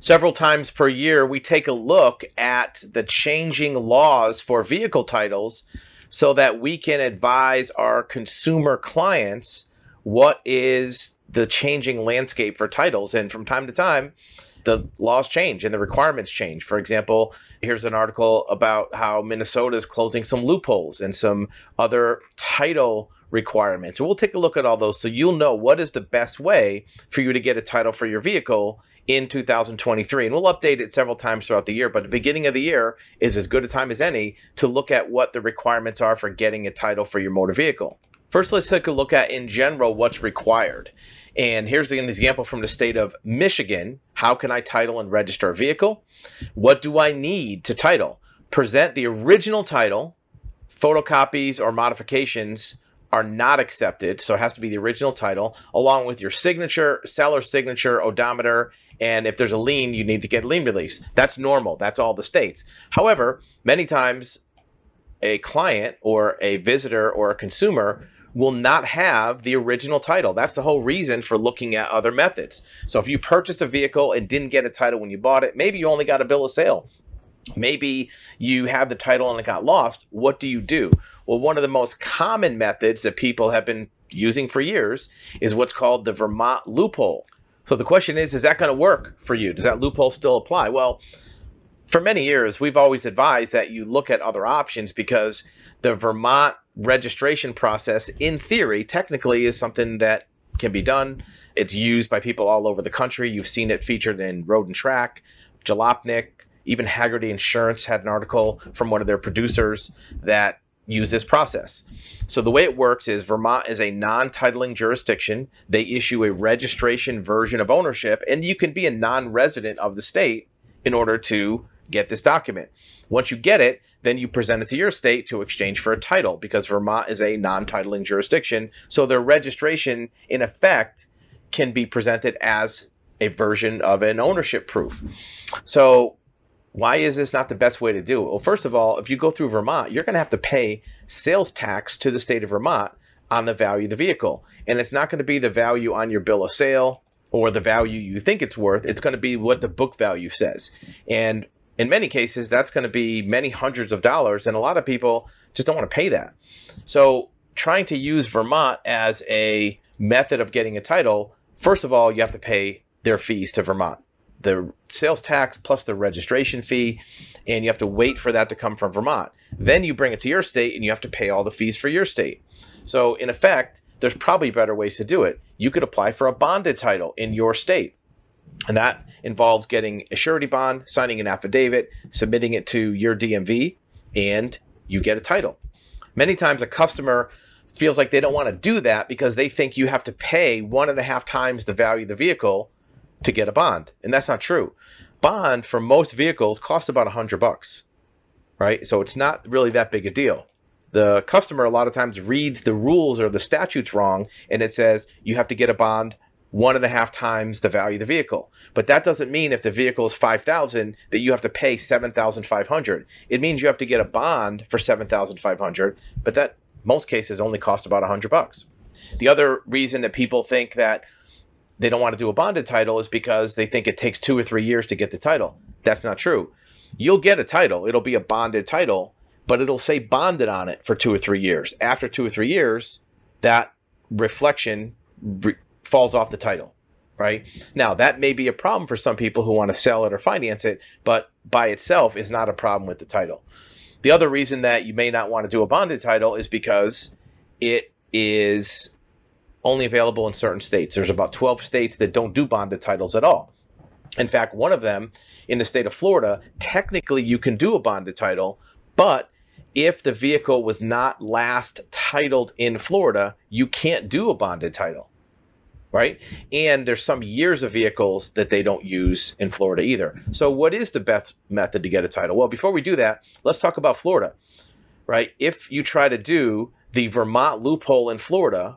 Several times per year, we take a look at the changing laws for vehicle titles so that we can advise our consumer clients what is the changing landscape for titles. And from time to time, the laws change and the requirements change. For example, here's an article about how Minnesota is closing some loopholes and some other title requirements. So we'll take a look at all those so you'll know what is the best way for you to get a title for your vehicle in 2023. And we'll update it several times throughout the year, but the beginning of the year is as good a time as any to look at what the requirements are for getting a title for your motor vehicle. First, let's take a look at in general what's required. And here's an example from the state of Michigan. How can I title and register a vehicle? What do I need to title? Present the original title, photocopies or modifications are not accepted. So it has to be the original title, along with your signature, seller signature, odometer, and if there's a lien, you need to get lien release. That's normal. That's all the states. However, many times a client or a visitor or a consumer will not have the original title. That's the whole reason for looking at other methods. So if you purchased a vehicle and didn't get a title when you bought it, maybe you only got a bill of sale. Maybe you have the title and it got lost. What do you do? Well, one of the most common methods that people have been using for years is what's called the Vermont loophole. So the question is, is that going to work for you? Does that loophole still apply? Well, for many years, we've always advised that you look at other options because the Vermont registration process, in theory, technically is something that can be done. It's used by people all over the country. You've seen it featured in Road and Track, Jalopnik, even Hagerty Insurance had an article from one of their producers that use this process. So the way it works is Vermont is a non-titling jurisdiction. They issue a registration version of ownership and you can be a non-resident of the state in order to get this document. Once you get it, then you present it to your state to exchange for a title because Vermont is a non-titling jurisdiction. So their registration in effect can be presented as a version of an ownership proof. So why is this not the best way to do it? Well, first of all, if you go through Vermont, you're going to have to pay sales tax to the state of Vermont on the value of the vehicle. And it's not going to be the value on your bill of sale or the value you think it's worth. It's going to be what the book value says. And in many cases, that's going to be many hundreds of dollars. And a lot of people just don't want to pay that. So trying to use Vermont as a method of getting a title, first of all, you have to pay their fees to Vermont the sales tax plus the registration fee, and you have to wait for that to come from Vermont. Then you bring it to your state and you have to pay all the fees for your state. So, in effect, there's probably better ways to do it. You could apply for a bonded title in your state. And that involves getting a surety bond, signing an affidavit, submitting it to your DMV, and you get a title. Many times a customer feels like they don't want to do that because they think you have to pay one and a half times the value of the vehicle to get a bond, and that's not true. Bond for most vehicles costs about a hundred bucks, right? So it's not really that big a deal. The customer a lot of times reads the rules or the statutes wrong, and it says you have to get a bond one and a half times the value of the vehicle. But that doesn't mean if the vehicle is five thousand that you have to pay seven thousand five hundred. It means you have to get a bond for seven thousand five hundred, but that most cases only cost about a hundred bucks. The other reason that people think that they don't want to do a bonded title is because they think it takes two or three years to get the title. That's not true. You'll get a title, it'll be a bonded title, but it'll say bonded on it for two or three years. After two or three years, that reflection re- falls off the title, right? Now, that may be a problem for some people who want to sell it or finance it, but by itself is not a problem with the title. The other reason that you may not want to do a bonded title is because it is only available in certain states. There's about 12 states that don't do bonded titles at all. In fact, one of them in the state of Florida, technically you can do a bonded title, but if the vehicle was not last titled in Florida, you can't do a bonded title. Right? And there's some years of vehicles that they don't use in Florida either. So, what is the best method to get a title? Well, before we do that, let's talk about Florida. Right? If you try to do the Vermont loophole in Florida,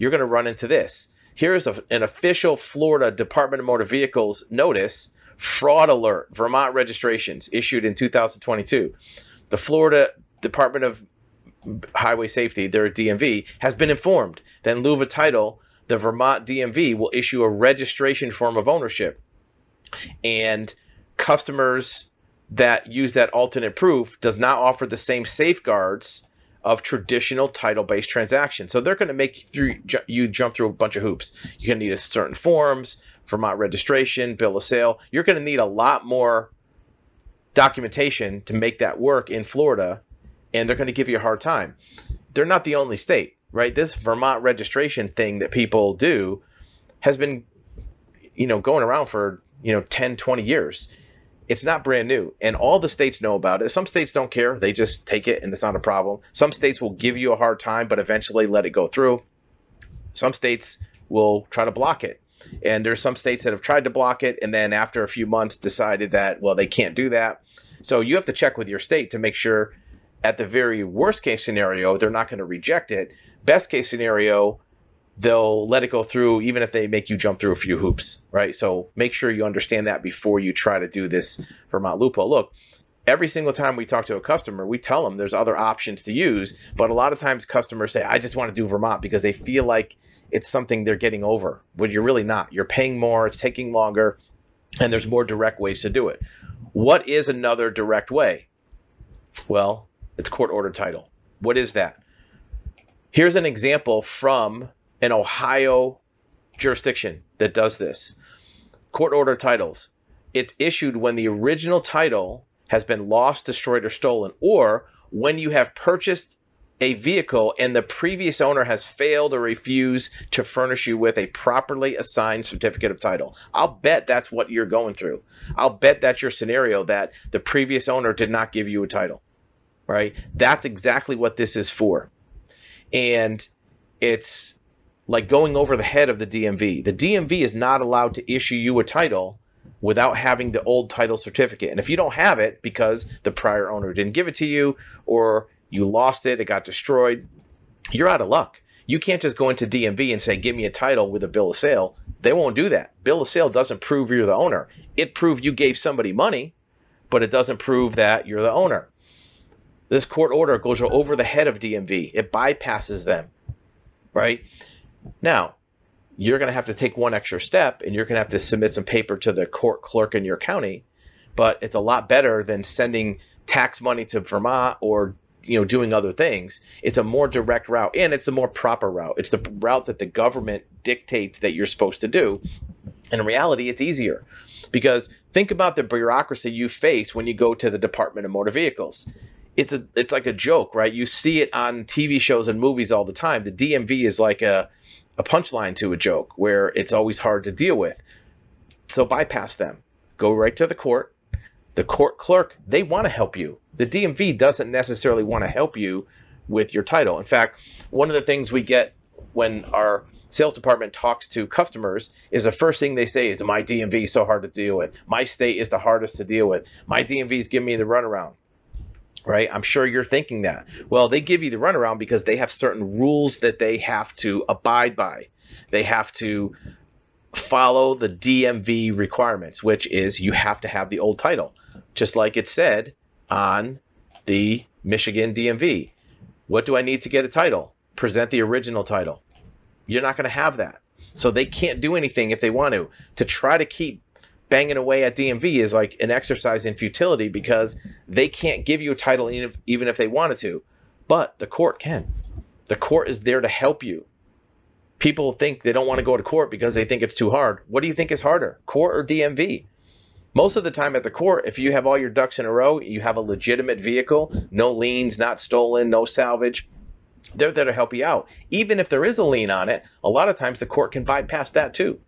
you're going to run into this. Here's a, an official Florida Department of Motor Vehicles notice fraud alert, Vermont registrations issued in 2022. The Florida Department of Highway Safety, their DMV, has been informed that in lieu of a title, the Vermont DMV will issue a registration form of ownership. And customers that use that alternate proof does not offer the same safeguards of traditional title-based transactions. So they're going to make through you jump through a bunch of hoops. You're going to need certain forms, Vermont registration, bill of sale. You're going to need a lot more documentation to make that work in Florida, and they're going to give you a hard time. They're not the only state, right? This Vermont registration thing that people do has been, you know, going around for, you know, 10, 20 years. It's not brand new, and all the states know about it. Some states don't care; they just take it, and it's not a problem. Some states will give you a hard time, but eventually let it go through. Some states will try to block it. And there's some states that have tried to block it and then after a few months decided that, well, they can't do that. So you have to check with your state to make sure at the very worst case scenario, they're not going to reject it. Best case scenario, they'll let it go through even if they make you jump through a few hoops, right? So make sure you understand that before you try to do this Vermont loophole. Look, every single time we talk to a customer, we tell them there's other options to use, but a lot of times customers say, I just want to do Vermont because they feel like it's something they're getting over when you're really not. You're paying more, it's taking longer, and there's more direct ways to do it. What is another direct way? Well, it's court ordered title. What is that? Here's an example from an Ohio jurisdiction that does this. Court order titles. It's issued when the original title has been lost, destroyed, or stolen, or when you have purchased a vehicle and the previous owner has failed or refused to furnish you with a properly assigned certificate of title. I'll bet that's what you're going through. I'll bet that's your scenario that the previous owner did not give you a title. Right? That's exactly what this is for. And it's like going over the head of the DMV. The DMV is not allowed to issue you a title without having the old title certificate. And if you don't have it because the prior owner didn't give it to you or you lost it, it got destroyed, you're out of luck. You can't just go into DMV and say, give me a title with a bill of sale. They won't do that. Bill of sale doesn't prove you're the owner. It proves you gave somebody money, but it doesn't prove that you're the owner. This court order goes over the head of DMV. It bypasses them, right? Now, you're going to have to take one extra step and you're going to have to submit some paper to the court clerk in your county, but it's a lot better than sending tax money to Vermont or you know doing other things. It's a more direct route and it's a more proper route. It's the route that the government dictates that you're supposed to do. In reality it's easier because think about the bureaucracy you face when you go to the department of motor vehicles. It's a it's like a joke right? You see it on tv shows and movies all the time. The dmv is like a a punchline to a joke where it's always hard to deal with so bypass them go right to the court the court clerk they want to help you the DMV doesn't necessarily want to help you with your title. In fact, one of the things we get when our sales department talks to customers is the first thing they say is my DMV is so hard to deal with. My state is the hardest to deal with. My DMVs giving me the runaround. Right? I'm sure you're thinking that. Well, they give you the runaround because they have certain rules that they have to abide by. They have to follow the DMV requirements, which is you have to have the old title. Just like it said, on the Michigan DMV. What do I need to get a title? Present the original title. You're not going to have that. So they can't do anything if they want to. To try to keep banging away at DMV is like an exercise in futility because they can't give you a title even if they wanted to. But the court can. The court is there to help you. People think they don't want to go to court because they think it's too hard. What do you think is harder, court or DMV? most of the time at the court, if you have all your ducks in a row, you have a legitimate vehicle, no liens, not stolen, no salvage, they're there to help you out. Even if there is a lien on it, a lot of times the court can bypass that too.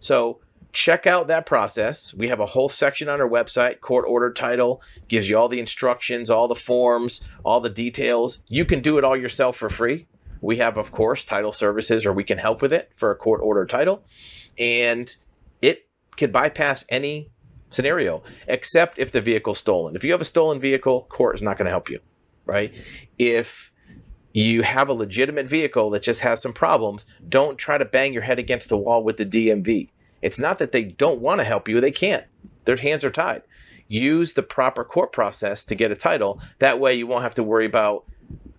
So check out that process. We have a whole section on our website, court order title, gives you all the instructions, all the forms, all the details. You can do it all yourself for free. We have, of course, title services, or we can help with it for a court order title. And it can bypass any scenario, except if the vehicle's stolen. If you have a stolen vehicle, court is not going to help you, right? If you have a legitimate vehicle that just has some problems, don't try to bang your head against the wall with the DMV. It's not that they don't want to help you, they can't. Their hands are tied. Use the proper court process to get a title. That way, you won't have to worry about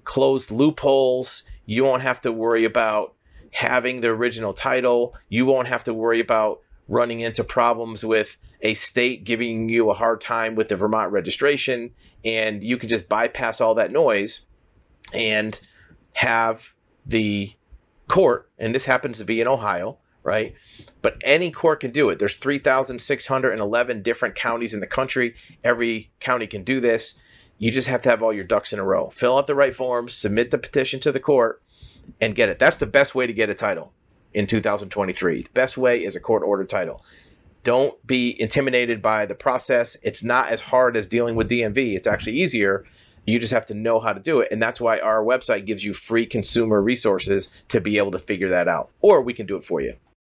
closed loopholes. You won't have to worry about having the original title. You won't have to worry about running into problems with a state giving you a hard time with the Vermont registration, and you can just bypass all that noise and have the court, and this happens to be in Ohio, right? But any court can do it. There's 3,611 different counties in the country. Every county can do this. You just have to have all your ducks in a row. Fill out the right forms, submit the petition to the court, and get it. That's the best way to get a title in 2023. The best way is a court ordered title. Don't be intimidated by the process. It's not as hard as dealing with DMV. It's actually easier. You just have to know how to do it. And that's why our website gives you free consumer resources to be able to figure that out. Or we can do it for you.